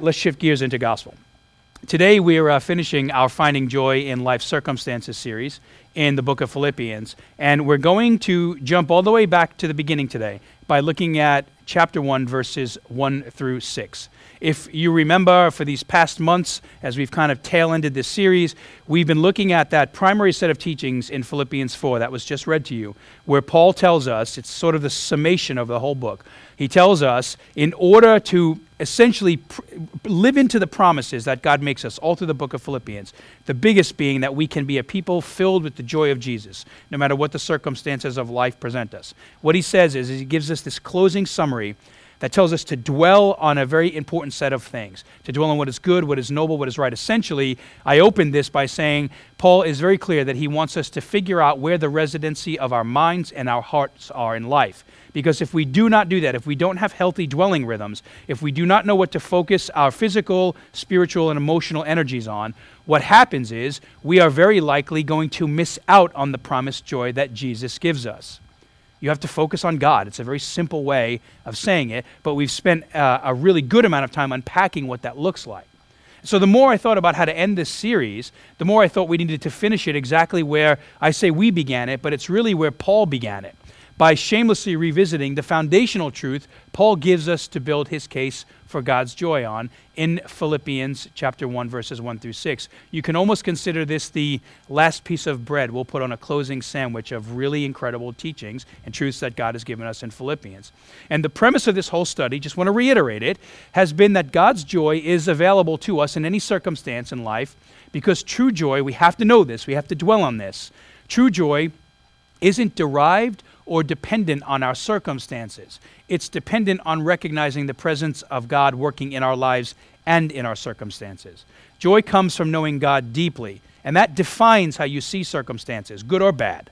let's shift gears into gospel. Today, we are uh, finishing our Finding Joy in Life Circumstances series in the book of Philippians. And we're going to jump all the way back to the beginning today by looking at chapter 1, verses 1 through 6. If you remember, for these past months, as we've kind of tail ended this series, we've been looking at that primary set of teachings in Philippians 4 that was just read to you, where Paul tells us, it's sort of the summation of the whole book. He tells us, in order to essentially pr- live into the promises that God makes us all through the book of Philippians. The biggest being that we can be a people filled with the joy of Jesus, no matter what the circumstances of life present us. What he says is, is he gives us this closing summary that tells us to dwell on a very important set of things, to dwell on what is good, what is noble, what is right. Essentially, I opened this by saying Paul is very clear that he wants us to figure out where the residency of our minds and our hearts are in life. Because if we do not do that, if we don't have healthy dwelling rhythms, if we do not know what to focus our physical, spiritual, and emotional energies on, what happens is we are very likely going to miss out on the promised joy that Jesus gives us. You have to focus on God. It's a very simple way of saying it, but we've spent uh, a really good amount of time unpacking what that looks like. So the more I thought about how to end this series, the more I thought we needed to finish it exactly where I say we began it, but it's really where Paul began it by shamelessly revisiting the foundational truth Paul gives us to build his case for God's joy on in Philippians chapter 1 verses 1 through 6. You can almost consider this the last piece of bread we'll put on a closing sandwich of really incredible teachings and truths that God has given us in Philippians. And the premise of this whole study, just want to reiterate it, has been that God's joy is available to us in any circumstance in life because true joy, we have to know this, we have to dwell on this. True joy isn't derived or dependent on our circumstances. It's dependent on recognizing the presence of God working in our lives and in our circumstances. Joy comes from knowing God deeply, and that defines how you see circumstances, good or bad.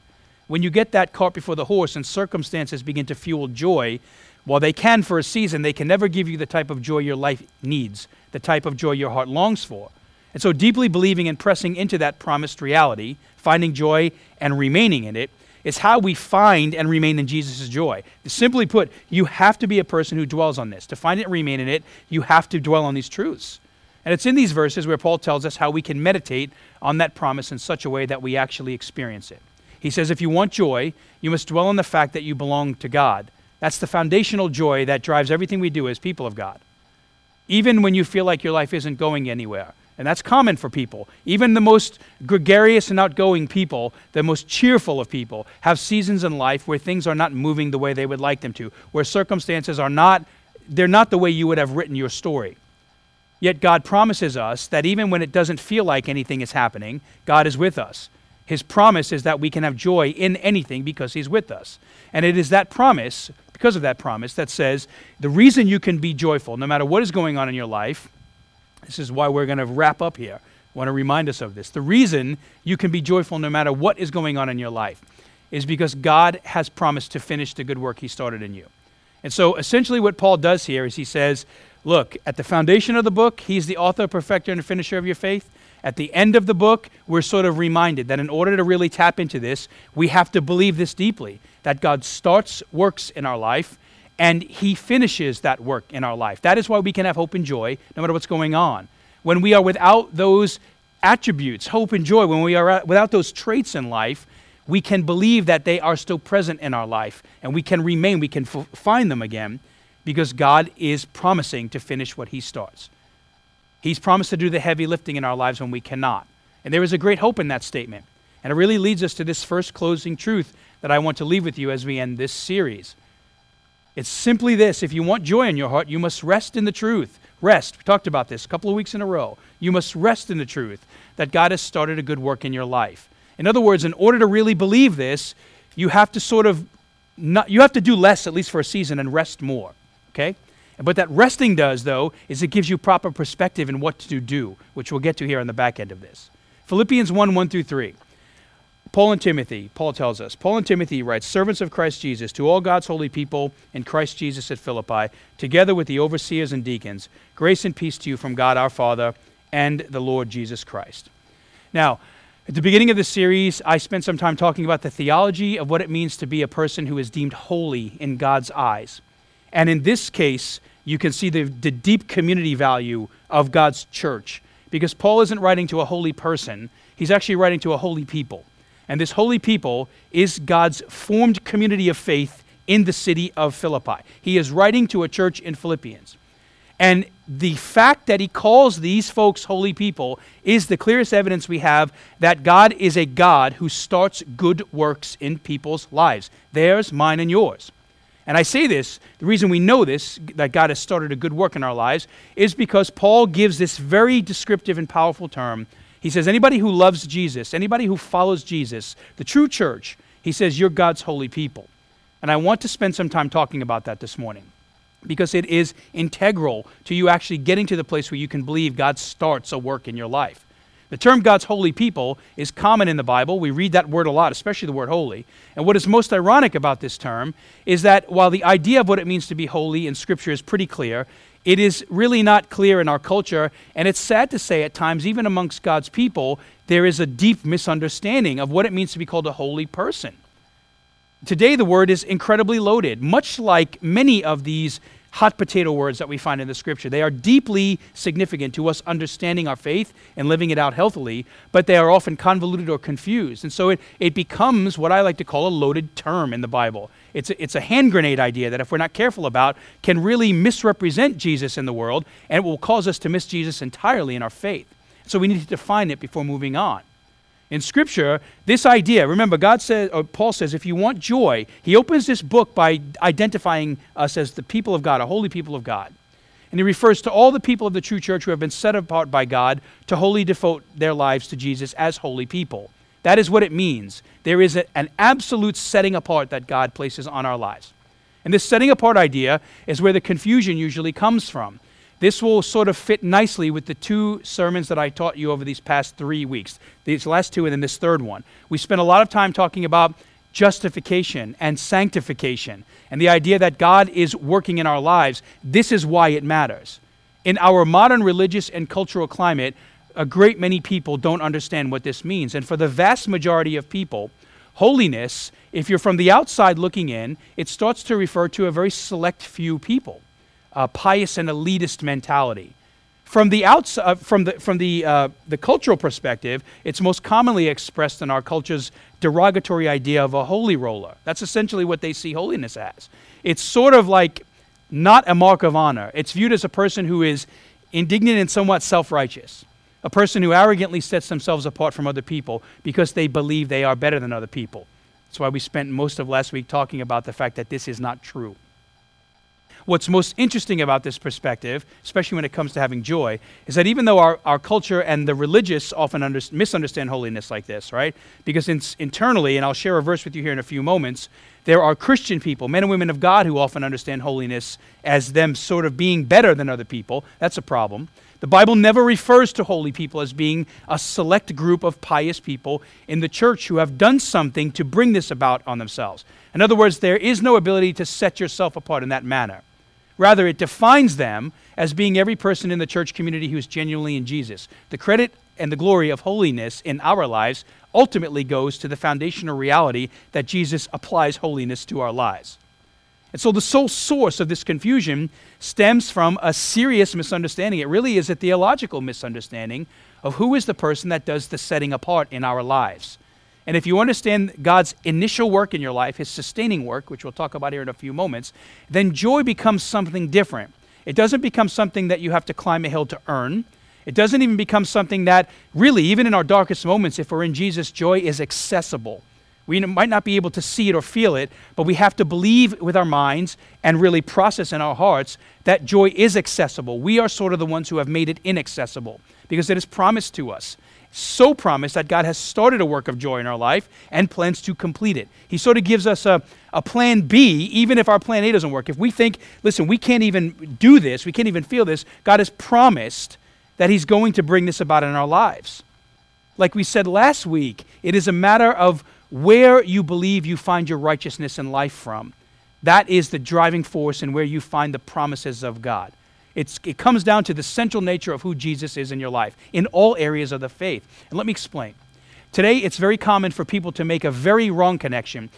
When you get that cart before the horse and circumstances begin to fuel joy, while they can for a season, they can never give you the type of joy your life needs, the type of joy your heart longs for. And so, deeply believing and pressing into that promised reality, finding joy and remaining in it, is how we find and remain in Jesus' joy. Simply put, you have to be a person who dwells on this. To find it and remain in it, you have to dwell on these truths. And it's in these verses where Paul tells us how we can meditate on that promise in such a way that we actually experience it. He says, if you want joy, you must dwell on the fact that you belong to God. That's the foundational joy that drives everything we do as people of God. Even when you feel like your life isn't going anywhere, and that's common for people. Even the most gregarious and outgoing people, the most cheerful of people, have seasons in life where things are not moving the way they would like them to, where circumstances are not they're not the way you would have written your story. Yet God promises us that even when it doesn't feel like anything is happening, God is with us. His promise is that we can have joy in anything because He's with us. And it is that promise, because of that promise, that says the reason you can be joyful, no matter what is going on in your life, this is why we're going to wrap up here. I want to remind us of this. The reason you can be joyful no matter what is going on in your life is because God has promised to finish the good work He started in you. And so essentially, what Paul does here is he says, Look, at the foundation of the book, He's the author, perfecter, and finisher of your faith. At the end of the book, we're sort of reminded that in order to really tap into this, we have to believe this deeply that God starts works in our life and He finishes that work in our life. That is why we can have hope and joy no matter what's going on. When we are without those attributes, hope and joy, when we are without those traits in life, we can believe that they are still present in our life and we can remain, we can f- find them again because God is promising to finish what He starts. He's promised to do the heavy lifting in our lives when we cannot. And there is a great hope in that statement. And it really leads us to this first closing truth that I want to leave with you as we end this series. It's simply this if you want joy in your heart, you must rest in the truth. Rest. We talked about this a couple of weeks in a row. You must rest in the truth that God has started a good work in your life. In other words, in order to really believe this, you have to sort of not, you have to do less at least for a season and rest more. Okay? And what that resting does, though, is it gives you proper perspective in what to do, which we'll get to here on the back end of this. Philippians 1 1 through 3. Paul and Timothy, Paul tells us, Paul and Timothy writes, servants of Christ Jesus, to all God's holy people in Christ Jesus at Philippi, together with the overseers and deacons, grace and peace to you from God our Father and the Lord Jesus Christ. Now, at the beginning of the series, I spent some time talking about the theology of what it means to be a person who is deemed holy in God's eyes. And in this case, you can see the, the deep community value of God's church. Because Paul isn't writing to a holy person, he's actually writing to a holy people. And this holy people is God's formed community of faith in the city of Philippi. He is writing to a church in Philippians. And the fact that he calls these folks holy people is the clearest evidence we have that God is a God who starts good works in people's lives theirs, mine, and yours. And I say this, the reason we know this, that God has started a good work in our lives, is because Paul gives this very descriptive and powerful term. He says, anybody who loves Jesus, anybody who follows Jesus, the true church, he says, you're God's holy people. And I want to spend some time talking about that this morning because it is integral to you actually getting to the place where you can believe God starts a work in your life. The term God's holy people is common in the Bible. We read that word a lot, especially the word holy. And what is most ironic about this term is that while the idea of what it means to be holy in Scripture is pretty clear, it is really not clear in our culture. And it's sad to say at times, even amongst God's people, there is a deep misunderstanding of what it means to be called a holy person. Today, the word is incredibly loaded, much like many of these hot potato words that we find in the scripture. They are deeply significant to us understanding our faith and living it out healthily, but they are often convoluted or confused. And so it, it becomes what I like to call a loaded term in the Bible. It's a, it's a hand grenade idea that, if we're not careful about, can really misrepresent Jesus in the world and it will cause us to miss Jesus entirely in our faith. So we need to define it before moving on. In Scripture, this idea, remember, God says, or Paul says, if you want joy, he opens this book by identifying us as the people of God, a holy people of God. And he refers to all the people of the true church who have been set apart by God to wholly devote their lives to Jesus as holy people. That is what it means. There is a, an absolute setting apart that God places on our lives. And this setting apart idea is where the confusion usually comes from. This will sort of fit nicely with the two sermons that I taught you over these past three weeks. These last two and then this third one. We spent a lot of time talking about justification and sanctification and the idea that God is working in our lives. This is why it matters. In our modern religious and cultural climate, a great many people don't understand what this means. And for the vast majority of people, holiness, if you're from the outside looking in, it starts to refer to a very select few people uh, pious and elitist mentality. From the, outs- uh, from the, from the, uh, the cultural perspective, it's most commonly expressed in our culture's derogatory idea of a holy roller. That's essentially what they see holiness as. It's sort of like not a mark of honor. It's viewed as a person who is indignant and somewhat self righteous, a person who arrogantly sets themselves apart from other people because they believe they are better than other people. That's why we spent most of last week talking about the fact that this is not true. What's most interesting about this perspective, especially when it comes to having joy, is that even though our, our culture and the religious often under, misunderstand holiness like this, right? Because in, internally, and I'll share a verse with you here in a few moments, there are Christian people, men and women of God, who often understand holiness as them sort of being better than other people. That's a problem. The Bible never refers to holy people as being a select group of pious people in the church who have done something to bring this about on themselves. In other words, there is no ability to set yourself apart in that manner. Rather, it defines them as being every person in the church community who is genuinely in Jesus. The credit and the glory of holiness in our lives ultimately goes to the foundational reality that Jesus applies holiness to our lives. And so the sole source of this confusion stems from a serious misunderstanding. It really is a theological misunderstanding of who is the person that does the setting apart in our lives. And if you understand God's initial work in your life, his sustaining work, which we'll talk about here in a few moments, then joy becomes something different. It doesn't become something that you have to climb a hill to earn. It doesn't even become something that, really, even in our darkest moments, if we're in Jesus, joy is accessible. We might not be able to see it or feel it, but we have to believe with our minds and really process in our hearts that joy is accessible. We are sort of the ones who have made it inaccessible because it is promised to us so promised that God has started a work of joy in our life and plans to complete it. He sort of gives us a, a plan B, even if our plan A doesn't work. If we think, listen, we can't even do this, we can't even feel this, God has promised that He's going to bring this about in our lives. Like we said last week, it is a matter of where you believe you find your righteousness in life from. That is the driving force and where you find the promises of God. It's, it comes down to the central nature of who Jesus is in your life in all areas of the faith. And let me explain. Today, it's very common for people to make a very wrong connection.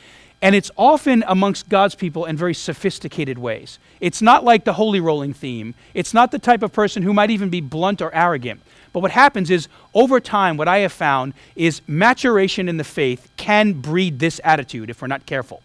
And it's often amongst God's people in very sophisticated ways. It's not like the holy rolling theme. It's not the type of person who might even be blunt or arrogant. But what happens is, over time, what I have found is maturation in the faith can breed this attitude if we're not careful.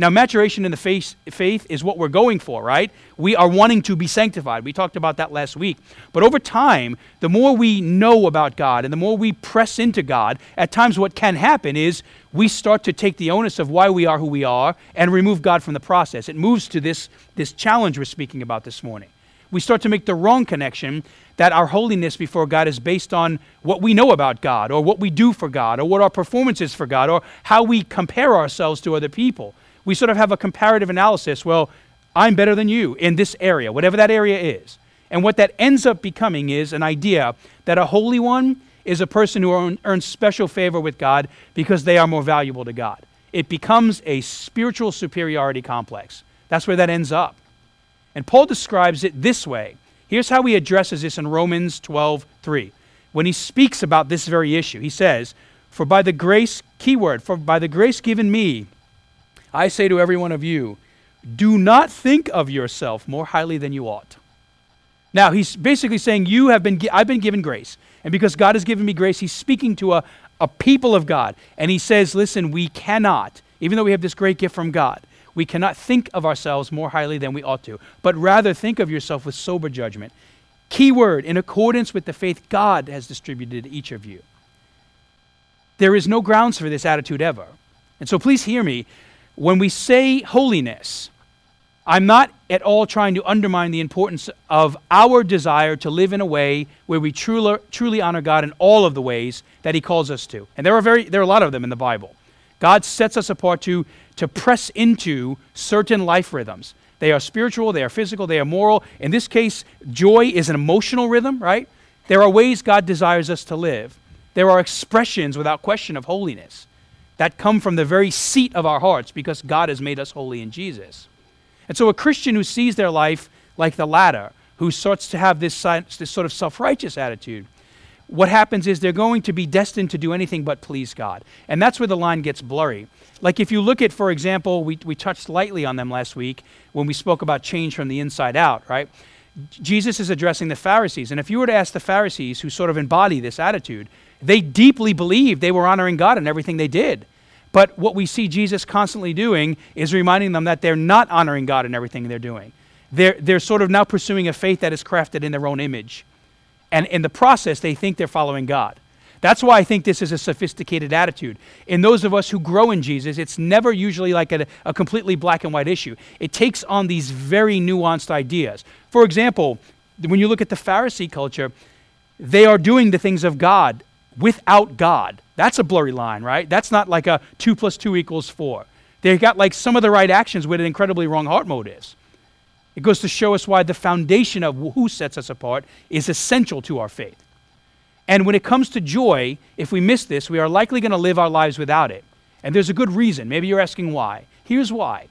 Now, maturation in the faith, faith is what we're going for, right? We are wanting to be sanctified. We talked about that last week. But over time, the more we know about God and the more we press into God, at times what can happen is we start to take the onus of why we are who we are and remove God from the process. It moves to this, this challenge we're speaking about this morning. We start to make the wrong connection that our holiness before God is based on what we know about God or what we do for God or what our performance is for God or how we compare ourselves to other people we sort of have a comparative analysis. Well, I'm better than you in this area, whatever that area is. And what that ends up becoming is an idea that a holy one is a person who earns special favor with God because they are more valuable to God. It becomes a spiritual superiority complex. That's where that ends up. And Paul describes it this way. Here's how he addresses this in Romans 12 3. When he speaks about this very issue, he says, For by the grace, keyword, for by the grace given me, I say to every one of you, do not think of yourself more highly than you ought. Now, he's basically saying, You have been, I've been given grace. And because God has given me grace, he's speaking to a, a people of God. And he says, Listen, we cannot, even though we have this great gift from God, we cannot think of ourselves more highly than we ought to, but rather think of yourself with sober judgment. Key word, in accordance with the faith God has distributed to each of you. There is no grounds for this attitude ever. And so please hear me. When we say holiness, I'm not at all trying to undermine the importance of our desire to live in a way where we truly, truly honor God in all of the ways that He calls us to. And there are, very, there are a lot of them in the Bible. God sets us apart to, to press into certain life rhythms. They are spiritual, they are physical, they are moral. In this case, joy is an emotional rhythm, right? There are ways God desires us to live. There are expressions, without question, of holiness that come from the very seat of our hearts because God has made us holy in Jesus. And so a Christian who sees their life like the latter, who starts to have this, this sort of self righteous attitude, what happens is they're going to be destined to do anything but please God. And that's where the line gets blurry. Like if you look at, for example, we, we touched lightly on them last week when we spoke about change from the inside out, right? Jesus is addressing the Pharisees. And if you were to ask the Pharisees who sort of embody this attitude, they deeply believed they were honoring God in everything they did. But what we see Jesus constantly doing is reminding them that they're not honoring God in everything they're doing. They're, they're sort of now pursuing a faith that is crafted in their own image. And in the process, they think they're following God. That's why I think this is a sophisticated attitude. In those of us who grow in Jesus, it's never usually like a, a completely black and white issue. It takes on these very nuanced ideas. For example, when you look at the Pharisee culture, they are doing the things of God without God. That's a blurry line, right? That's not like a 2 plus 2 equals 4. They've got like some of the right actions with an incredibly wrong heart motives. It goes to show us why the foundation of who sets us apart is essential to our faith. And when it comes to joy, if we miss this, we are likely going to live our lives without it. And there's a good reason. Maybe you're asking why. Here's why.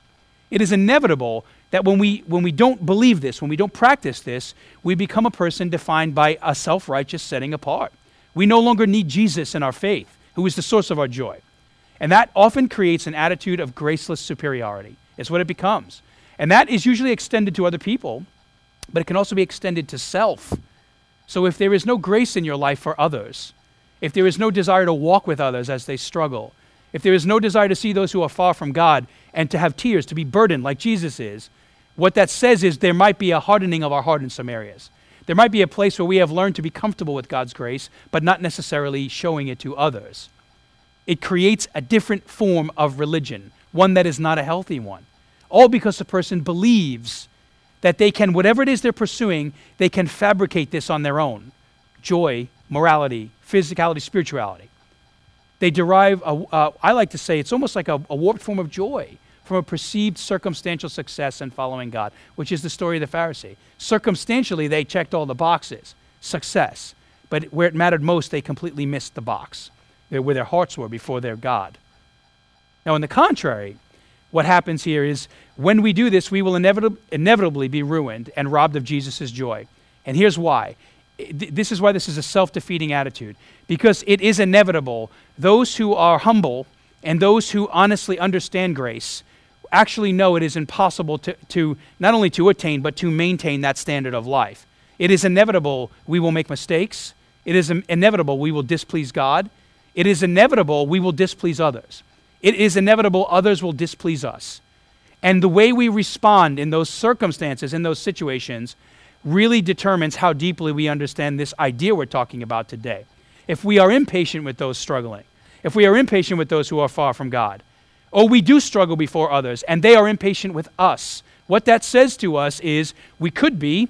It is inevitable that when we, when we don't believe this, when we don't practice this, we become a person defined by a self righteous setting apart. We no longer need Jesus in our faith, who is the source of our joy. And that often creates an attitude of graceless superiority. It's what it becomes. And that is usually extended to other people, but it can also be extended to self. So if there is no grace in your life for others, if there is no desire to walk with others as they struggle, if there is no desire to see those who are far from God and to have tears, to be burdened like Jesus is, what that says is there might be a hardening of our heart in some areas. There might be a place where we have learned to be comfortable with God's grace, but not necessarily showing it to others. It creates a different form of religion, one that is not a healthy one. All because the person believes that they can, whatever it is they're pursuing, they can fabricate this on their own joy, morality, physicality, spirituality. They derive, a, uh, I like to say, it's almost like a, a warped form of joy from a perceived circumstantial success in following God, which is the story of the Pharisee. Circumstantially, they checked all the boxes, success. But where it mattered most, they completely missed the box, where their hearts were before their God. Now, on the contrary, what happens here is when we do this, we will inevitably, inevitably be ruined and robbed of Jesus' joy. And here's why. This is why this is a self defeating attitude. Because it is inevitable. Those who are humble and those who honestly understand grace actually know it is impossible to, to not only to attain, but to maintain that standard of life. It is inevitable we will make mistakes. It is inevitable we will displease God. It is inevitable we will displease others. It is inevitable others will displease us. And the way we respond in those circumstances, in those situations, really determines how deeply we understand this idea we're talking about today. If we are impatient with those struggling, if we are impatient with those who are far from God, or we do struggle before others and they are impatient with us, what that says to us is we could be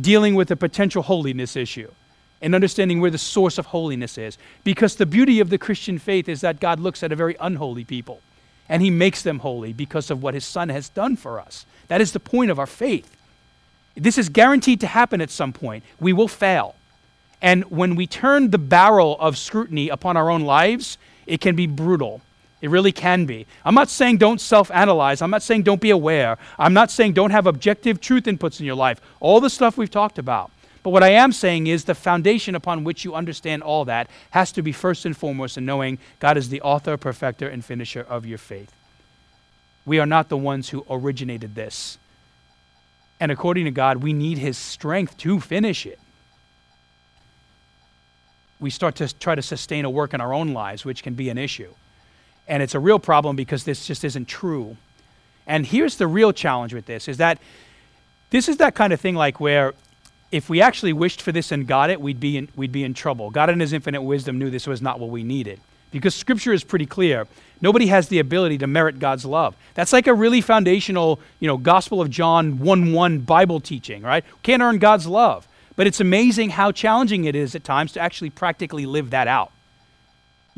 dealing with a potential holiness issue and understanding where the source of holiness is. Because the beauty of the Christian faith is that God looks at a very unholy people and he makes them holy because of what his son has done for us. That is the point of our faith. This is guaranteed to happen at some point. We will fail. And when we turn the barrel of scrutiny upon our own lives, it can be brutal. It really can be. I'm not saying don't self analyze. I'm not saying don't be aware. I'm not saying don't have objective truth inputs in your life. All the stuff we've talked about. But what I am saying is the foundation upon which you understand all that has to be first and foremost in knowing God is the author, perfecter, and finisher of your faith. We are not the ones who originated this. And according to God, we need His strength to finish it. We start to try to sustain a work in our own lives, which can be an issue. And it's a real problem because this just isn't true. And here's the real challenge with this is that this is that kind of thing like where if we actually wished for this and got it, we'd be in, we'd be in trouble. God, in His infinite wisdom, knew this was not what we needed. Because Scripture is pretty clear. Nobody has the ability to merit God's love. That's like a really foundational, you know, Gospel of John 1 1 Bible teaching, right? Can't earn God's love. But it's amazing how challenging it is at times to actually practically live that out.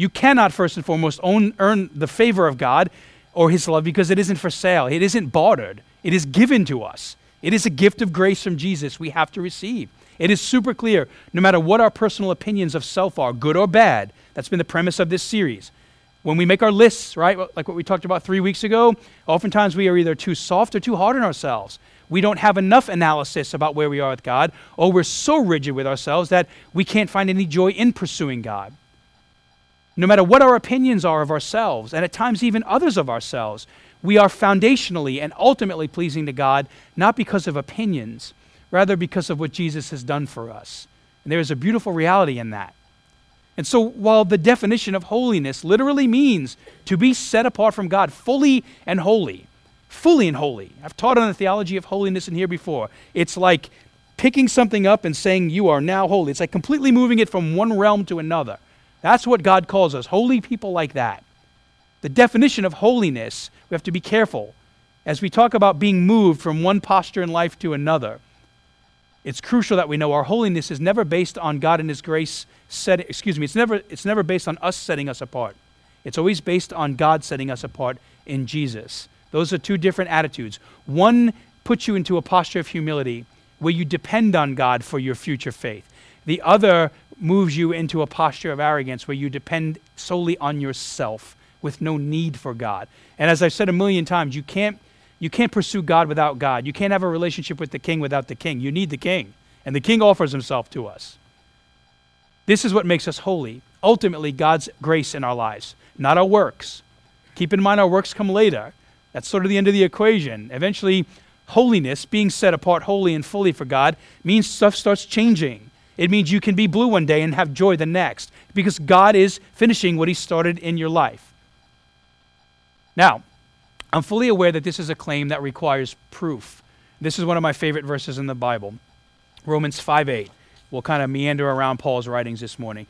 You cannot, first and foremost, own, earn the favor of God or His love because it isn't for sale, it isn't bartered, it is given to us. It is a gift of grace from Jesus we have to receive. It is super clear, no matter what our personal opinions of self are, good or bad. That's been the premise of this series. When we make our lists, right, like what we talked about three weeks ago, oftentimes we are either too soft or too hard on ourselves. We don't have enough analysis about where we are with God, or we're so rigid with ourselves that we can't find any joy in pursuing God. No matter what our opinions are of ourselves, and at times even others of ourselves, we are foundationally and ultimately pleasing to God, not because of opinions, rather because of what Jesus has done for us. And there is a beautiful reality in that. And so, while the definition of holiness literally means to be set apart from God fully and holy, fully and holy, I've taught on the theology of holiness in here before. It's like picking something up and saying, You are now holy. It's like completely moving it from one realm to another. That's what God calls us, holy people like that. The definition of holiness, we have to be careful as we talk about being moved from one posture in life to another. It's crucial that we know our holiness is never based on God and His grace set, excuse me, it's never, it's never based on us setting us apart. It's always based on God setting us apart in Jesus. Those are two different attitudes. One puts you into a posture of humility where you depend on God for your future faith. The other moves you into a posture of arrogance where you depend solely on yourself with no need for God. And as I've said a million times, you can't, you can't pursue God without God. You can't have a relationship with the king without the king. You need the king. And the king offers himself to us. This is what makes us holy. Ultimately, God's grace in our lives, not our works. Keep in mind, our works come later. That's sort of the end of the equation. Eventually, holiness, being set apart wholly and fully for God, means stuff starts changing. It means you can be blue one day and have joy the next because God is finishing what He started in your life. Now, I'm fully aware that this is a claim that requires proof. This is one of my favorite verses in the Bible Romans 5 8. We'll kind of meander around Paul's writings this morning.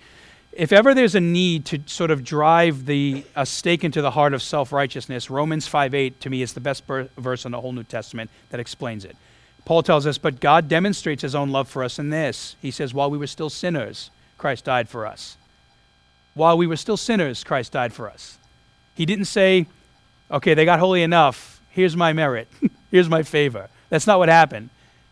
If ever there's a need to sort of drive the, a stake into the heart of self righteousness, Romans 5 8 to me is the best ber- verse in the whole New Testament that explains it. Paul tells us, But God demonstrates his own love for us in this. He says, While we were still sinners, Christ died for us. While we were still sinners, Christ died for us. He didn't say, okay, they got holy enough. Here's my merit. Here's my favor. That's not what happened.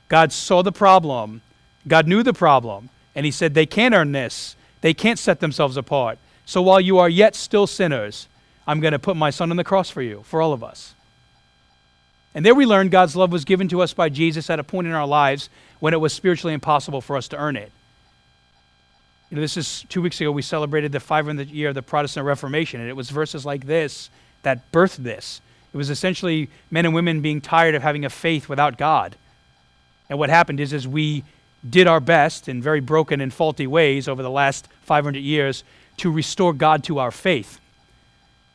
God saw the problem. God knew the problem. And he said, they can't earn this. They can't set themselves apart. So while you are yet still sinners, I'm going to put my son on the cross for you, for all of us. And there we learn God's love was given to us by Jesus at a point in our lives when it was spiritually impossible for us to earn it. You know, this is two weeks ago we celebrated the 500th year of the Protestant Reformation, and it was verses like this that birthed this. It was essentially men and women being tired of having a faith without God. And what happened is, is we did our best in very broken and faulty ways over the last 500 years to restore God to our faith.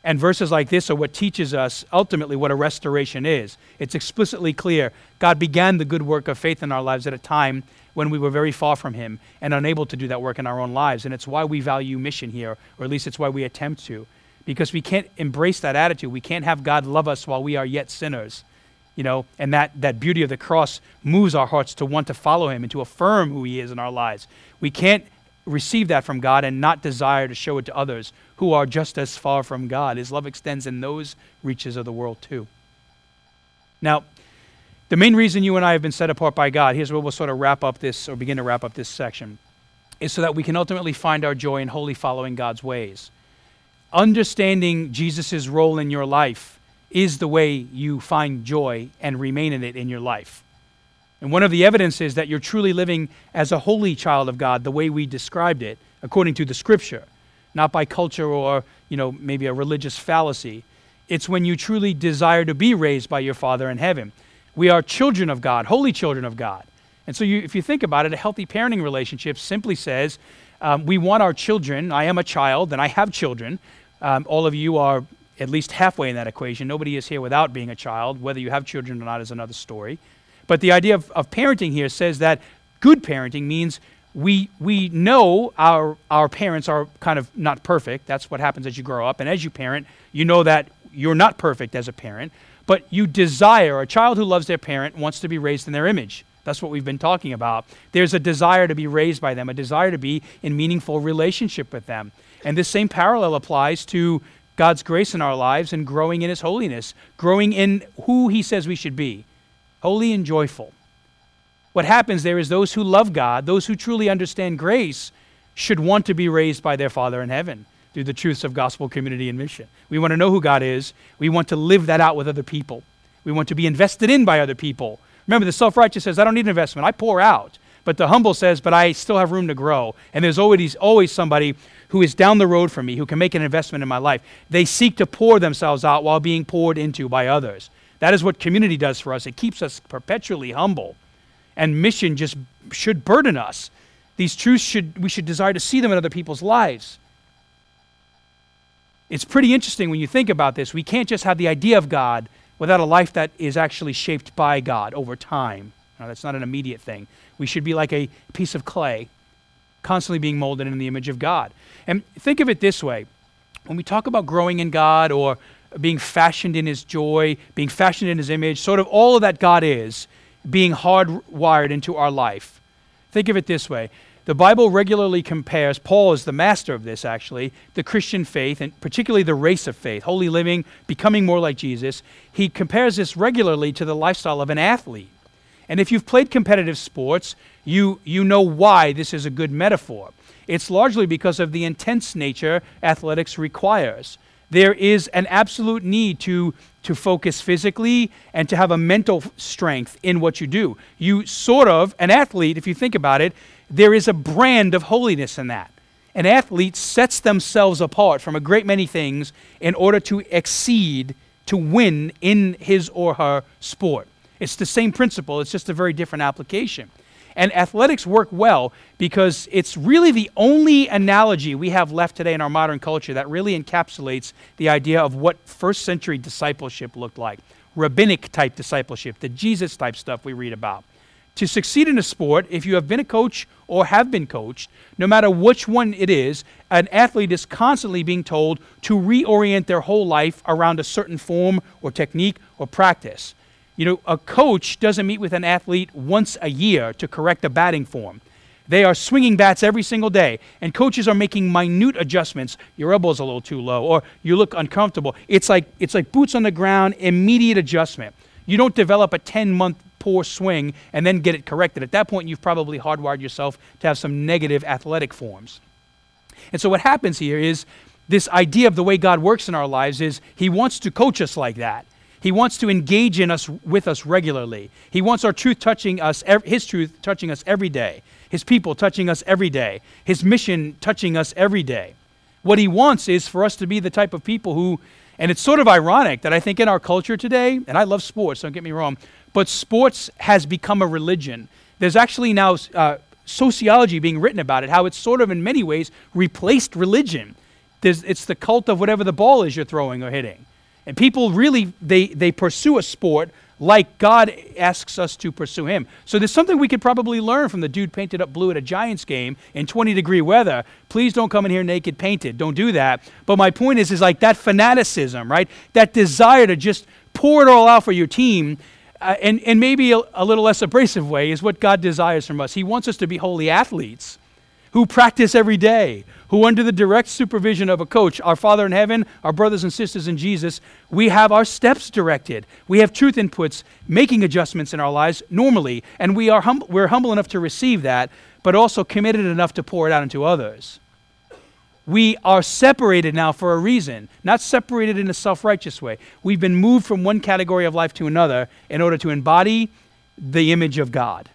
And verses like this are what teaches us ultimately what a restoration is. It's explicitly clear God began the good work of faith in our lives at a time when we were very far from Him and unable to do that work in our own lives. And it's why we value mission here, or at least it's why we attempt to, because we can't embrace that attitude. We can't have God love us while we are yet sinners. You know, and that, that beauty of the cross moves our hearts to want to follow Him and to affirm who He is in our lives. We can't receive that from God and not desire to show it to others who are just as far from God. His love extends in those reaches of the world too. Now, the main reason you and I have been set apart by God, here's where we'll sort of wrap up this or begin to wrap up this section, is so that we can ultimately find our joy in wholly following God's ways. Understanding Jesus' role in your life is the way you find joy and remain in it in your life. And one of the evidences that you're truly living as a holy child of God, the way we described it, according to the scripture, not by culture or, you know, maybe a religious fallacy. It's when you truly desire to be raised by your Father in heaven. We are children of God, holy children of God. And so, you, if you think about it, a healthy parenting relationship simply says um, we want our children. I am a child and I have children. Um, all of you are at least halfway in that equation. Nobody is here without being a child. Whether you have children or not is another story. But the idea of, of parenting here says that good parenting means we, we know our, our parents are kind of not perfect. That's what happens as you grow up. And as you parent, you know that you're not perfect as a parent but you desire, a child who loves their parent wants to be raised in their image. That's what we've been talking about. There's a desire to be raised by them, a desire to be in meaningful relationship with them. And this same parallel applies to God's grace in our lives and growing in His holiness, growing in who He says we should be holy and joyful. What happens there is those who love God, those who truly understand grace, should want to be raised by their Father in heaven through the truths of gospel community and mission. We want to know who God is. We want to live that out with other people. We want to be invested in by other people. Remember, the self righteous says, I don't need an investment, I pour out. But the humble says, But I still have room to grow. And there's always, always somebody who is down the road from me who can make an investment in my life. They seek to pour themselves out while being poured into by others. That is what community does for us. It keeps us perpetually humble. And mission just should burden us. These truths should we should desire to see them in other people's lives. It's pretty interesting when you think about this. We can't just have the idea of God without a life that is actually shaped by God over time. Now, that's not an immediate thing. We should be like a piece of clay, constantly being molded in the image of God. And think of it this way when we talk about growing in God or being fashioned in His joy, being fashioned in His image, sort of all of that God is being hardwired into our life. Think of it this way the Bible regularly compares, Paul is the master of this actually, the Christian faith, and particularly the race of faith, holy living, becoming more like Jesus. He compares this regularly to the lifestyle of an athlete. And if you've played competitive sports, you, you know why this is a good metaphor. It's largely because of the intense nature athletics requires. There is an absolute need to, to focus physically and to have a mental strength in what you do. You sort of, an athlete, if you think about it, there is a brand of holiness in that. An athlete sets themselves apart from a great many things in order to exceed, to win in his or her sport. It's the same principle, it's just a very different application. And athletics work well because it's really the only analogy we have left today in our modern culture that really encapsulates the idea of what first century discipleship looked like rabbinic type discipleship, the Jesus type stuff we read about to succeed in a sport, if you have been a coach or have been coached, no matter which one it is, an athlete is constantly being told to reorient their whole life around a certain form or technique or practice. You know, a coach doesn't meet with an athlete once a year to correct a batting form. They are swinging bats every single day, and coaches are making minute adjustments. Your elbow's a little too low, or you look uncomfortable. It's like it's like boots on the ground, immediate adjustment. You don't develop a 10 month poor swing and then get it corrected. At that point, you've probably hardwired yourself to have some negative athletic forms. And so, what happens here is this idea of the way God works in our lives is He wants to coach us like that. He wants to engage in us with us regularly. He wants our truth touching us, His truth touching us every day. his people touching us every day, his mission touching us every day. What he wants is for us to be the type of people who, and it's sort of ironic that I think in our culture today, and I love sports, don't get me wrong, but sports has become a religion. There's actually now uh, sociology being written about it, how it's sort of in many ways replaced religion. There's, it's the cult of whatever the ball is you're throwing or hitting. And people really, they, they pursue a sport like God asks us to pursue him. So there's something we could probably learn from the dude painted up blue at a Giants game in 20 degree weather. Please don't come in here naked painted. Don't do that. But my point is is like that fanaticism, right? That desire to just pour it all out for your team uh, and, and maybe a, a little less abrasive way is what God desires from us. He wants us to be holy athletes who practice every day, who, under the direct supervision of a coach, our Father in heaven, our brothers and sisters in Jesus, we have our steps directed. We have truth inputs, making adjustments in our lives normally, and we are hum- we're humble enough to receive that, but also committed enough to pour it out into others. We are separated now for a reason, not separated in a self righteous way. We've been moved from one category of life to another in order to embody the image of God.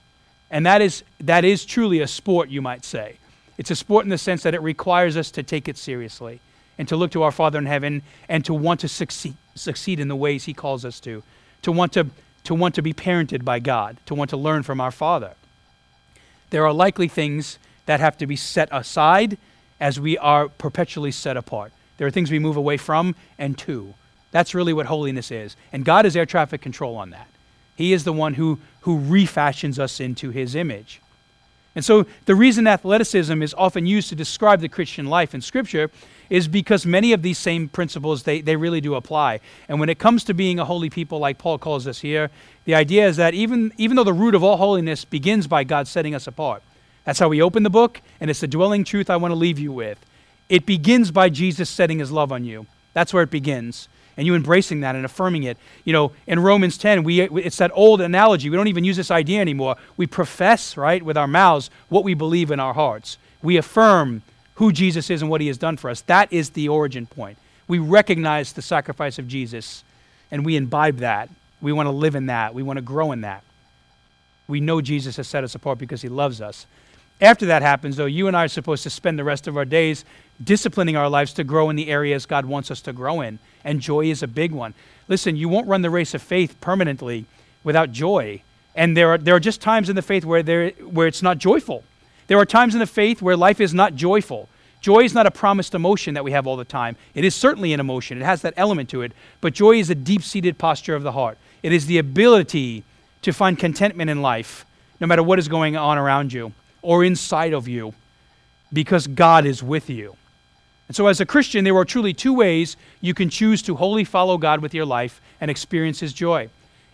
And that is, that is truly a sport, you might say. It's a sport in the sense that it requires us to take it seriously and to look to our Father in heaven and to want to succeed, succeed in the ways He calls us to, to want to, to want to be parented by God, to want to learn from our Father. There are likely things that have to be set aside as we are perpetually set apart. There are things we move away from and to. That's really what holiness is. And God is air traffic control on that. He is the one who, who refashions us into His image. And so the reason athleticism is often used to describe the Christian life in Scripture is because many of these same principles they, they really do apply. And when it comes to being a holy people, like Paul calls us here, the idea is that even, even though the root of all holiness begins by God setting us apart, that's how we open the book, and it's the dwelling truth I want to leave you with. It begins by Jesus setting his love on you. That's where it begins and you embracing that and affirming it. You know, in Romans 10, we, it's that old analogy. We don't even use this idea anymore. We profess, right, with our mouths what we believe in our hearts. We affirm who Jesus is and what he has done for us. That is the origin point. We recognize the sacrifice of Jesus and we imbibe that. We want to live in that. We want to grow in that. We know Jesus has set us apart because he loves us. After that happens, though, you and I are supposed to spend the rest of our days disciplining our lives to grow in the areas God wants us to grow in. And joy is a big one. Listen, you won't run the race of faith permanently without joy. And there are, there are just times in the faith where, there, where it's not joyful. There are times in the faith where life is not joyful. Joy is not a promised emotion that we have all the time. It is certainly an emotion, it has that element to it. But joy is a deep seated posture of the heart. It is the ability to find contentment in life, no matter what is going on around you or inside of you, because God is with you. And so, as a Christian, there are truly two ways you can choose to wholly follow God with your life and experience His joy.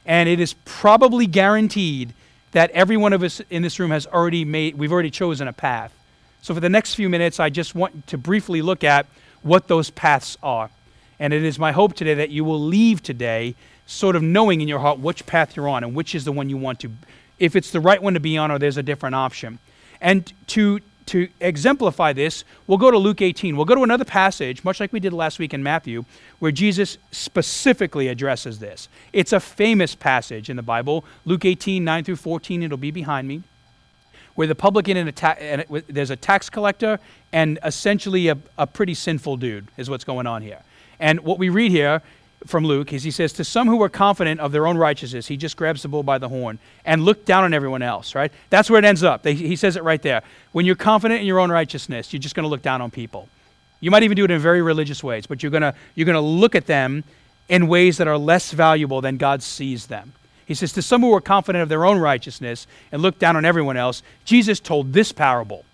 And it is probably guaranteed that every one of us in this room has already made, we've already chosen a path. So, for the next few minutes, I just want to briefly look at what those paths are. And it is my hope today that you will leave today sort of knowing in your heart which path you're on and which is the one you want to, if it's the right one to be on or there's a different option. And to to exemplify this, we'll go to Luke 18. We'll go to another passage, much like we did last week in Matthew, where Jesus specifically addresses this. It's a famous passage in the Bible, Luke 18, 9 through 14. It'll be behind me, where the publican and, a ta- and there's a tax collector and essentially a, a pretty sinful dude, is what's going on here. And what we read here from Luke is he says, To some who were confident of their own righteousness, he just grabs the bull by the horn and looked down on everyone else, right? That's where it ends up. He says it right there. When you're confident in your own righteousness, you're just going to look down on people. You might even do it in very religious ways, but you're going to you're going to look at them in ways that are less valuable than God sees them. He says, To some who were confident of their own righteousness and looked down on everyone else, Jesus told this parable.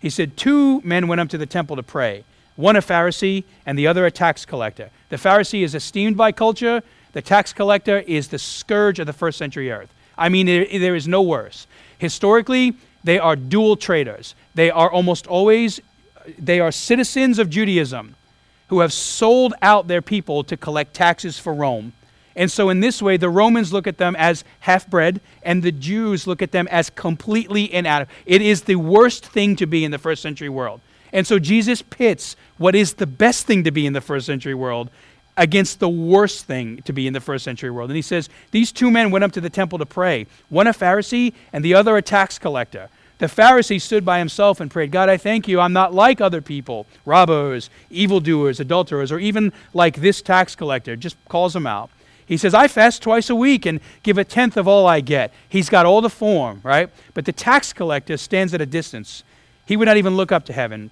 He said, Two men went up to the temple to pray one a Pharisee and the other a tax collector. The Pharisee is esteemed by culture, the tax collector is the scourge of the first century earth. I mean, there is no worse. Historically, they are dual traders. They are almost always they are citizens of Judaism who have sold out their people to collect taxes for Rome. And so, in this way, the Romans look at them as half bred, and the Jews look at them as completely inadequate. It is the worst thing to be in the first century world. And so Jesus pits what is the best thing to be in the first century world against the worst thing to be in the first century world. And he says, These two men went up to the temple to pray, one a Pharisee and the other a tax collector. The Pharisee stood by himself and prayed, God, I thank you. I'm not like other people, robbers, evildoers, adulterers, or even like this tax collector. Just calls him out. He says, I fast twice a week and give a tenth of all I get. He's got all the form, right? But the tax collector stands at a distance. He would not even look up to heaven,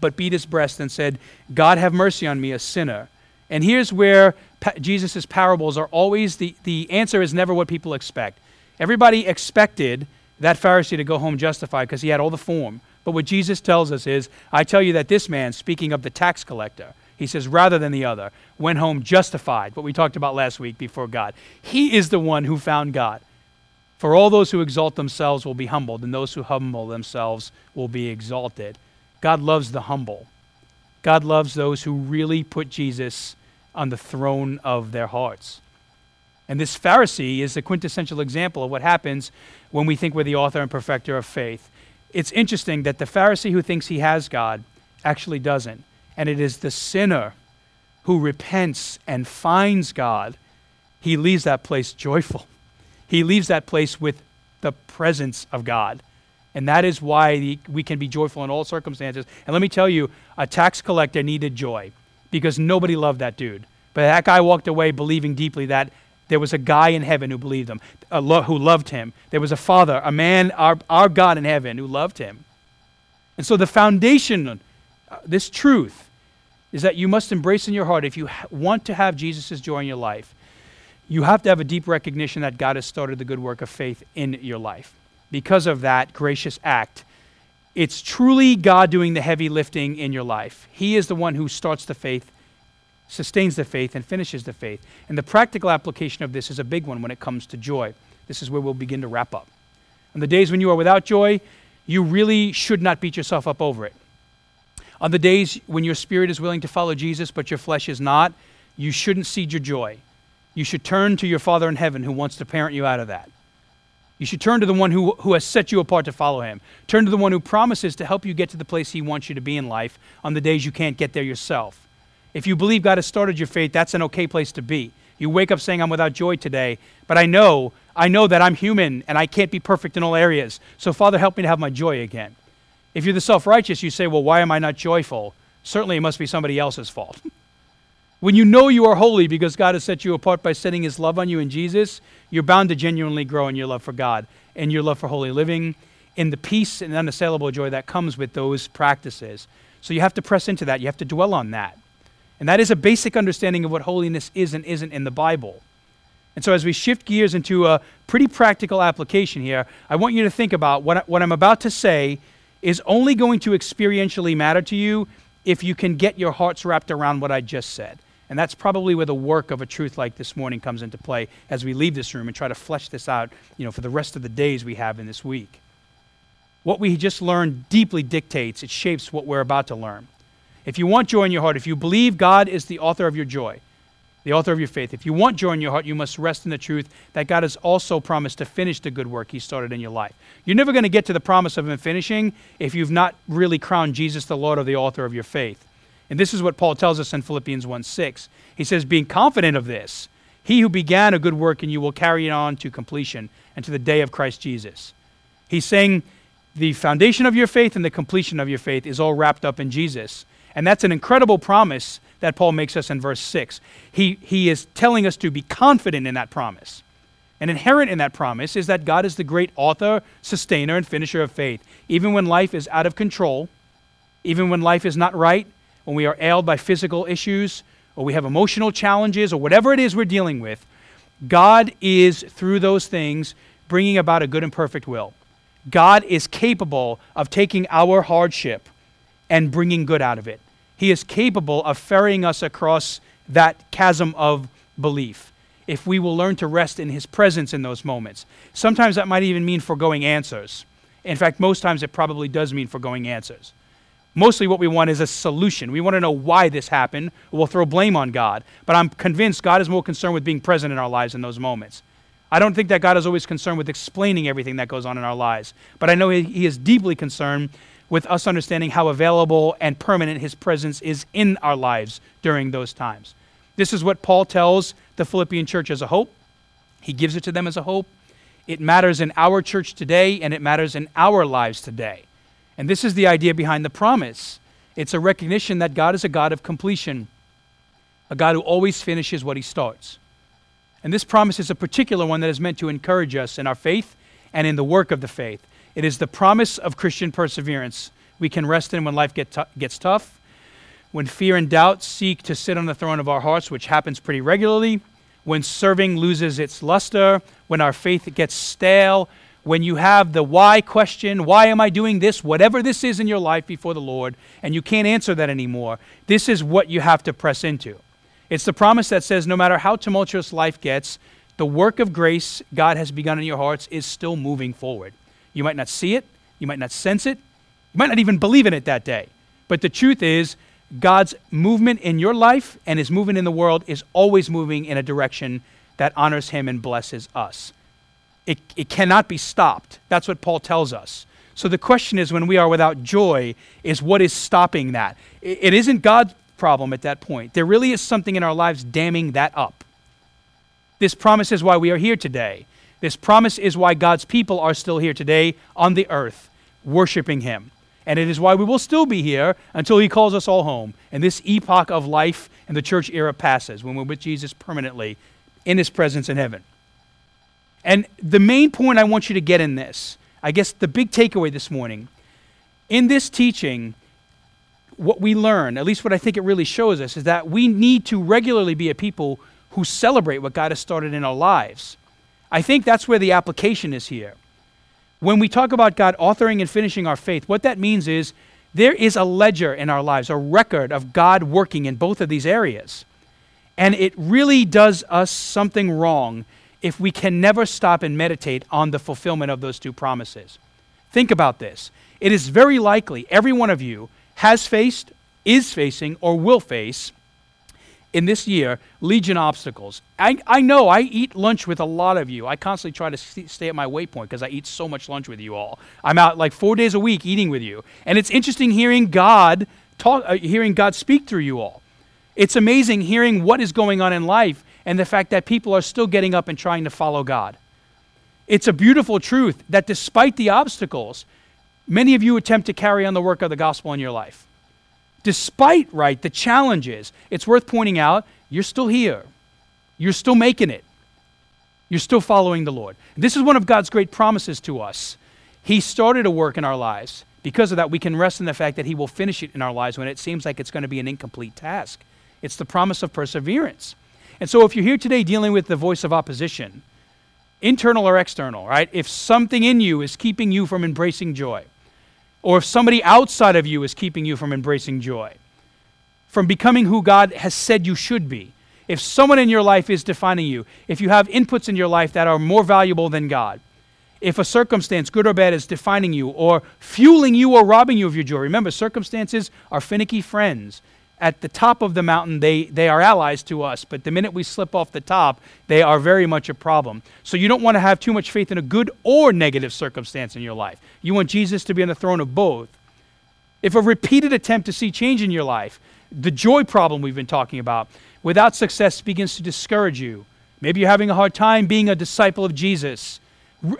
but beat his breast and said, God, have mercy on me, a sinner. And here's where pa- Jesus' parables are always the, the answer is never what people expect. Everybody expected that Pharisee to go home justified because he had all the form. But what Jesus tells us is, I tell you that this man, speaking of the tax collector, he says, rather than the other, went home justified, what we talked about last week before God. He is the one who found God. For all those who exalt themselves will be humbled, and those who humble themselves will be exalted. God loves the humble. God loves those who really put Jesus on the throne of their hearts. And this Pharisee is the quintessential example of what happens when we think we're the author and perfecter of faith. It's interesting that the Pharisee who thinks he has God actually doesn't. And it is the sinner who repents and finds God, he leaves that place joyful. He leaves that place with the presence of God. And that is why we can be joyful in all circumstances. And let me tell you, a tax collector needed joy because nobody loved that dude. But that guy walked away believing deeply that there was a guy in heaven who believed him, lo- who loved him. There was a father, a man, our, our God in heaven, who loved him. And so the foundation, uh, this truth, is that you must embrace in your heart if you ha- want to have Jesus' joy in your life. You have to have a deep recognition that God has started the good work of faith in your life. Because of that gracious act, it's truly God doing the heavy lifting in your life. He is the one who starts the faith sustains the faith, and finishes the faith. And the practical application of this is a big one when it comes to joy. This is where we'll begin to wrap up. On the days when you are without joy, you really should not beat yourself up over it. On the days when your spirit is willing to follow Jesus, but your flesh is not, you shouldn't cede your joy. You should turn to your Father in heaven who wants to parent you out of that. You should turn to the one who, who has set you apart to follow him. Turn to the one who promises to help you get to the place he wants you to be in life on the days you can't get there yourself. If you believe God has started your faith, that's an okay place to be. You wake up saying, I'm without joy today, but I know, I know that I'm human and I can't be perfect in all areas. So, Father, help me to have my joy again. If you're the self righteous, you say, Well, why am I not joyful? Certainly it must be somebody else's fault. when you know you are holy because God has set you apart by setting his love on you in Jesus, you're bound to genuinely grow in your love for God and your love for holy living, in the peace and unassailable joy that comes with those practices. So you have to press into that. You have to dwell on that. And that is a basic understanding of what holiness is and isn't in the Bible. And so, as we shift gears into a pretty practical application here, I want you to think about what, what I'm about to say is only going to experientially matter to you if you can get your hearts wrapped around what I just said. And that's probably where the work of a truth like this morning comes into play as we leave this room and try to flesh this out, you know, for the rest of the days we have in this week. What we just learned deeply dictates, it shapes what we're about to learn. If you want joy in your heart, if you believe God is the author of your joy, the author of your faith, if you want joy in your heart, you must rest in the truth that God has also promised to finish the good work He started in your life. You're never going to get to the promise of Him finishing if you've not really crowned Jesus the Lord or the author of your faith. And this is what Paul tells us in Philippians 1 6. He says, Being confident of this, he who began a good work in you will carry it on to completion and to the day of Christ Jesus. He's saying the foundation of your faith and the completion of your faith is all wrapped up in Jesus. And that's an incredible promise that Paul makes us in verse 6. He, he is telling us to be confident in that promise. And inherent in that promise is that God is the great author, sustainer, and finisher of faith. Even when life is out of control, even when life is not right, when we are ailed by physical issues, or we have emotional challenges, or whatever it is we're dealing with, God is, through those things, bringing about a good and perfect will. God is capable of taking our hardship and bringing good out of it. He is capable of ferrying us across that chasm of belief if we will learn to rest in His presence in those moments. Sometimes that might even mean foregoing answers. In fact, most times it probably does mean foregoing answers. Mostly what we want is a solution. We want to know why this happened. We'll throw blame on God. But I'm convinced God is more concerned with being present in our lives in those moments. I don't think that God is always concerned with explaining everything that goes on in our lives. But I know He is deeply concerned with us understanding how available and permanent his presence is in our lives during those times. This is what Paul tells the Philippian church as a hope. He gives it to them as a hope. It matters in our church today, and it matters in our lives today. And this is the idea behind the promise it's a recognition that God is a God of completion, a God who always finishes what he starts. And this promise is a particular one that is meant to encourage us in our faith and in the work of the faith. It is the promise of Christian perseverance. We can rest in when life get t- gets tough, when fear and doubt seek to sit on the throne of our hearts, which happens pretty regularly, when serving loses its luster, when our faith gets stale, when you have the why question, why am I doing this, whatever this is in your life before the Lord, and you can't answer that anymore, this is what you have to press into. It's the promise that says no matter how tumultuous life gets, the work of grace God has begun in your hearts is still moving forward. You might not see it, you might not sense it, you might not even believe in it that day. But the truth is, God's movement in your life and his movement in the world is always moving in a direction that honors him and blesses us. It, it cannot be stopped. That's what Paul tells us. So the question is when we are without joy, is what is stopping that? It, it isn't God's problem at that point. There really is something in our lives damming that up. This promise is why we are here today. This promise is why God's people are still here today on the earth, worshiping Him. And it is why we will still be here until He calls us all home. And this epoch of life and the church era passes when we're with Jesus permanently in His presence in heaven. And the main point I want you to get in this, I guess the big takeaway this morning, in this teaching, what we learn, at least what I think it really shows us, is that we need to regularly be a people who celebrate what God has started in our lives. I think that's where the application is here. When we talk about God authoring and finishing our faith, what that means is there is a ledger in our lives, a record of God working in both of these areas. And it really does us something wrong if we can never stop and meditate on the fulfillment of those two promises. Think about this. It is very likely every one of you has faced, is facing, or will face in this year legion obstacles. I, I know I eat lunch with a lot of you. I constantly try to stay at my weight point because I eat so much lunch with you all. I'm out like four days a week eating with you. And it's interesting hearing God talk, uh, hearing God speak through you all. It's amazing hearing what is going on in life and the fact that people are still getting up and trying to follow God. It's a beautiful truth that despite the obstacles, many of you attempt to carry on the work of the gospel in your life. Despite, right, the challenges, it's worth pointing out you're still here. You're still making it. You're still following the Lord. This is one of God's great promises to us. He started a work in our lives. Because of that, we can rest in the fact that He will finish it in our lives when it seems like it's going to be an incomplete task. It's the promise of perseverance. And so, if you're here today dealing with the voice of opposition, internal or external, right? If something in you is keeping you from embracing joy, or if somebody outside of you is keeping you from embracing joy, from becoming who God has said you should be, if someone in your life is defining you, if you have inputs in your life that are more valuable than God, if a circumstance, good or bad, is defining you or fueling you or robbing you of your joy, remember, circumstances are finicky friends at the top of the mountain, they, they are allies to us, but the minute we slip off the top, they are very much a problem. So you don't want to have too much faith in a good or negative circumstance in your life. You want Jesus to be on the throne of both. If a repeated attempt to see change in your life, the joy problem we've been talking about, without success begins to discourage you. Maybe you're having a hard time being a disciple of Jesus.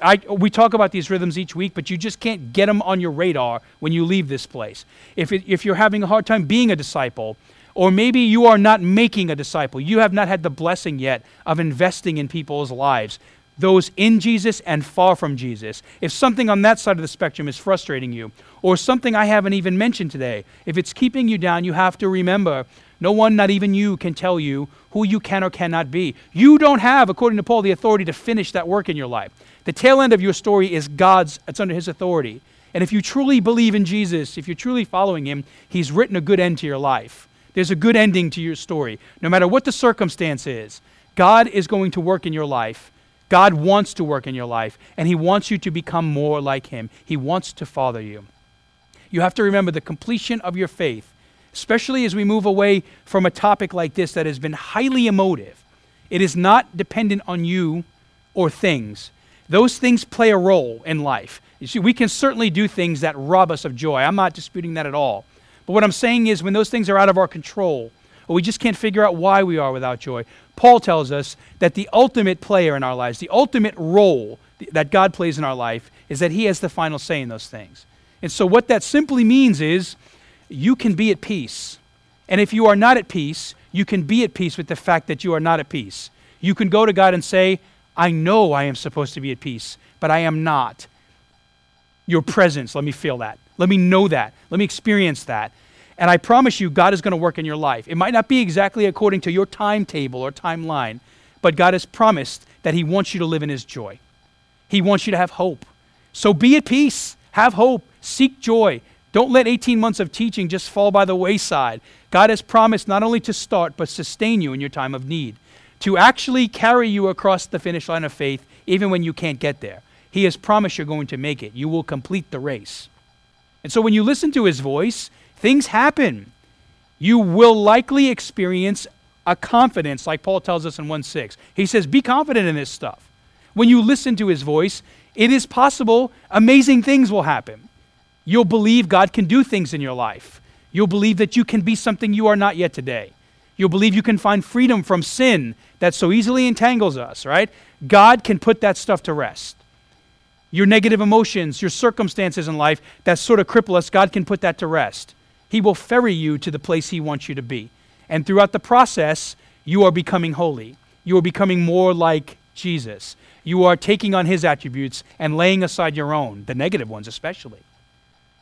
I, we talk about these rhythms each week, but you just can't get them on your radar when you leave this place. If, it, if you're having a hard time being a disciple, or maybe you are not making a disciple, you have not had the blessing yet of investing in people's lives, those in Jesus and far from Jesus. If something on that side of the spectrum is frustrating you, or something I haven't even mentioned today, if it's keeping you down, you have to remember no one, not even you, can tell you who you can or cannot be. You don't have, according to Paul, the authority to finish that work in your life. The tail end of your story is God's, it's under His authority. And if you truly believe in Jesus, if you're truly following Him, He's written a good end to your life. There's a good ending to your story. No matter what the circumstance is, God is going to work in your life. God wants to work in your life, and He wants you to become more like Him. He wants to father you. You have to remember the completion of your faith, especially as we move away from a topic like this that has been highly emotive. It is not dependent on you or things. Those things play a role in life. You see, we can certainly do things that rob us of joy. I'm not disputing that at all. But what I'm saying is, when those things are out of our control, or we just can't figure out why we are without joy, Paul tells us that the ultimate player in our lives, the ultimate role that God plays in our life is that He has the final say in those things. And so, what that simply means is you can be at peace. And if you are not at peace, you can be at peace with the fact that you are not at peace. You can go to God and say, I know I am supposed to be at peace, but I am not. Your presence, let me feel that. Let me know that. Let me experience that. And I promise you, God is going to work in your life. It might not be exactly according to your timetable or timeline, but God has promised that He wants you to live in His joy. He wants you to have hope. So be at peace, have hope, seek joy. Don't let 18 months of teaching just fall by the wayside. God has promised not only to start, but sustain you in your time of need, to actually carry you across the finish line of faith, even when you can't get there. He has promised you're going to make it. You will complete the race. And so when you listen to His voice, things happen. You will likely experience a confidence, like Paul tells us in 1 6. He says, Be confident in this stuff. When you listen to his voice, it is possible amazing things will happen. You'll believe God can do things in your life. You'll believe that you can be something you are not yet today. You'll believe you can find freedom from sin that so easily entangles us, right? God can put that stuff to rest. Your negative emotions, your circumstances in life that sort of cripple us, God can put that to rest. He will ferry you to the place He wants you to be. And throughout the process, you are becoming holy. You are becoming more like Jesus. You are taking on His attributes and laying aside your own, the negative ones especially.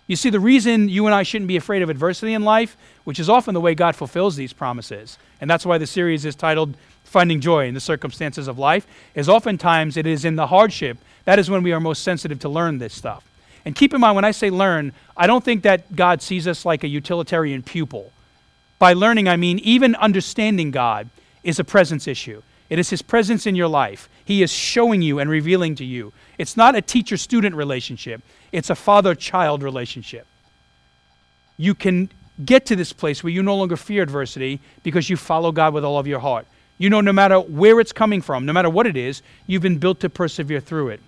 You see, the reason you and I shouldn't be afraid of adversity in life, which is often the way God fulfills these promises, and that's why the series is titled Finding Joy in the Circumstances of Life, is oftentimes it is in the hardship that is when we are most sensitive to learn this stuff. And keep in mind, when I say learn, I don't think that God sees us like a utilitarian pupil. By learning, I mean even understanding God is a presence issue. It is His presence in your life. He is showing you and revealing to you. It's not a teacher student relationship, it's a father child relationship. You can get to this place where you no longer fear adversity because you follow God with all of your heart. You know, no matter where it's coming from, no matter what it is, you've been built to persevere through it.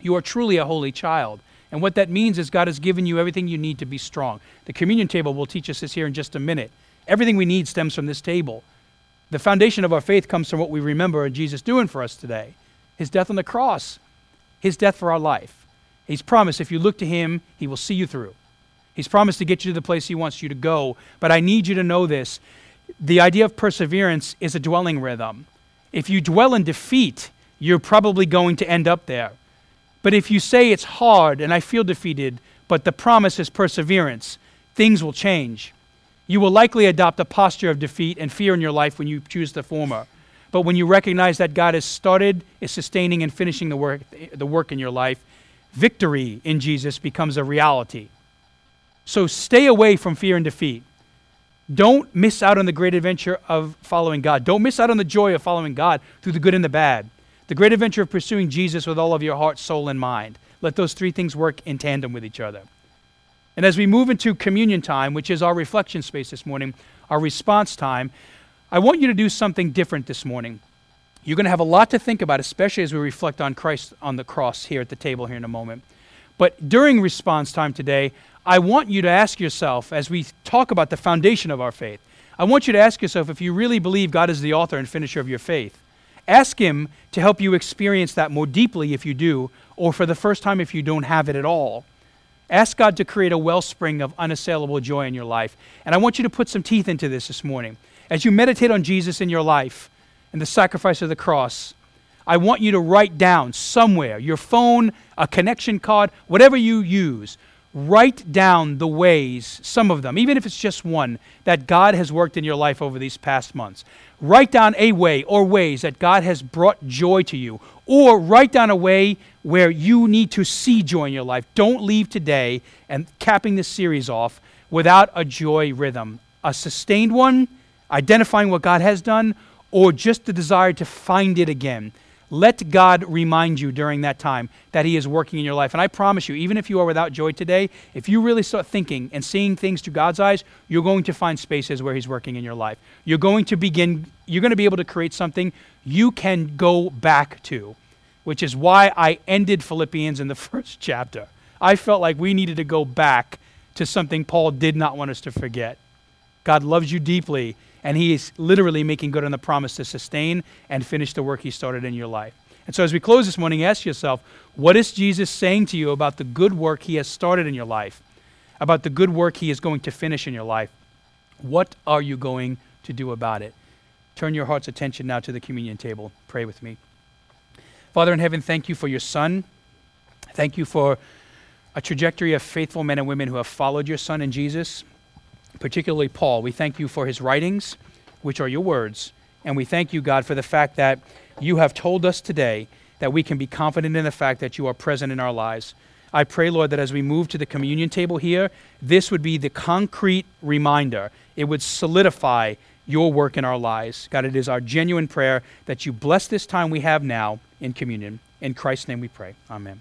You are truly a holy child. And what that means is God has given you everything you need to be strong. The communion table will teach us this here in just a minute. Everything we need stems from this table. The foundation of our faith comes from what we remember Jesus doing for us today his death on the cross, his death for our life. He's promised if you look to him, he will see you through. He's promised to get you to the place he wants you to go. But I need you to know this the idea of perseverance is a dwelling rhythm. If you dwell in defeat, you're probably going to end up there. But if you say it's hard and I feel defeated, but the promise is perseverance, things will change. You will likely adopt a posture of defeat and fear in your life when you choose the former. But when you recognize that God has started, is sustaining, and finishing the work, the work in your life, victory in Jesus becomes a reality. So stay away from fear and defeat. Don't miss out on the great adventure of following God. Don't miss out on the joy of following God through the good and the bad. The great adventure of pursuing Jesus with all of your heart, soul, and mind. Let those three things work in tandem with each other. And as we move into communion time, which is our reflection space this morning, our response time, I want you to do something different this morning. You're going to have a lot to think about, especially as we reflect on Christ on the cross here at the table here in a moment. But during response time today, I want you to ask yourself, as we talk about the foundation of our faith, I want you to ask yourself if you really believe God is the author and finisher of your faith. Ask Him to help you experience that more deeply if you do, or for the first time if you don't have it at all. Ask God to create a wellspring of unassailable joy in your life. And I want you to put some teeth into this this morning. As you meditate on Jesus in your life and the sacrifice of the cross, I want you to write down somewhere, your phone, a connection card, whatever you use, write down the ways, some of them, even if it's just one, that God has worked in your life over these past months. Write down a way or ways that God has brought joy to you, or write down a way where you need to see joy in your life. Don't leave today and capping this series off without a joy rhythm, a sustained one, identifying what God has done, or just the desire to find it again. Let God remind you during that time that He is working in your life. And I promise you, even if you are without joy today, if you really start thinking and seeing things through God's eyes, you're going to find spaces where He's working in your life. You're going to begin, you're going to be able to create something you can go back to, which is why I ended Philippians in the first chapter. I felt like we needed to go back to something Paul did not want us to forget. God loves you deeply and he is literally making good on the promise to sustain and finish the work he started in your life. And so as we close this morning, ask yourself, what is Jesus saying to you about the good work he has started in your life, about the good work he is going to finish in your life? What are you going to do about it? Turn your heart's attention now to the communion table. Pray with me. Father in heaven, thank you for your Son. Thank you for a trajectory of faithful men and women who have followed your Son in Jesus, particularly Paul. We thank you for his writings, which are your words. And we thank you, God, for the fact that you have told us today that we can be confident in the fact that you are present in our lives. I pray, Lord, that as we move to the communion table here, this would be the concrete reminder. It would solidify your work in our lives. God, it is our genuine prayer that you bless this time we have now in communion. In Christ's name we pray. Amen.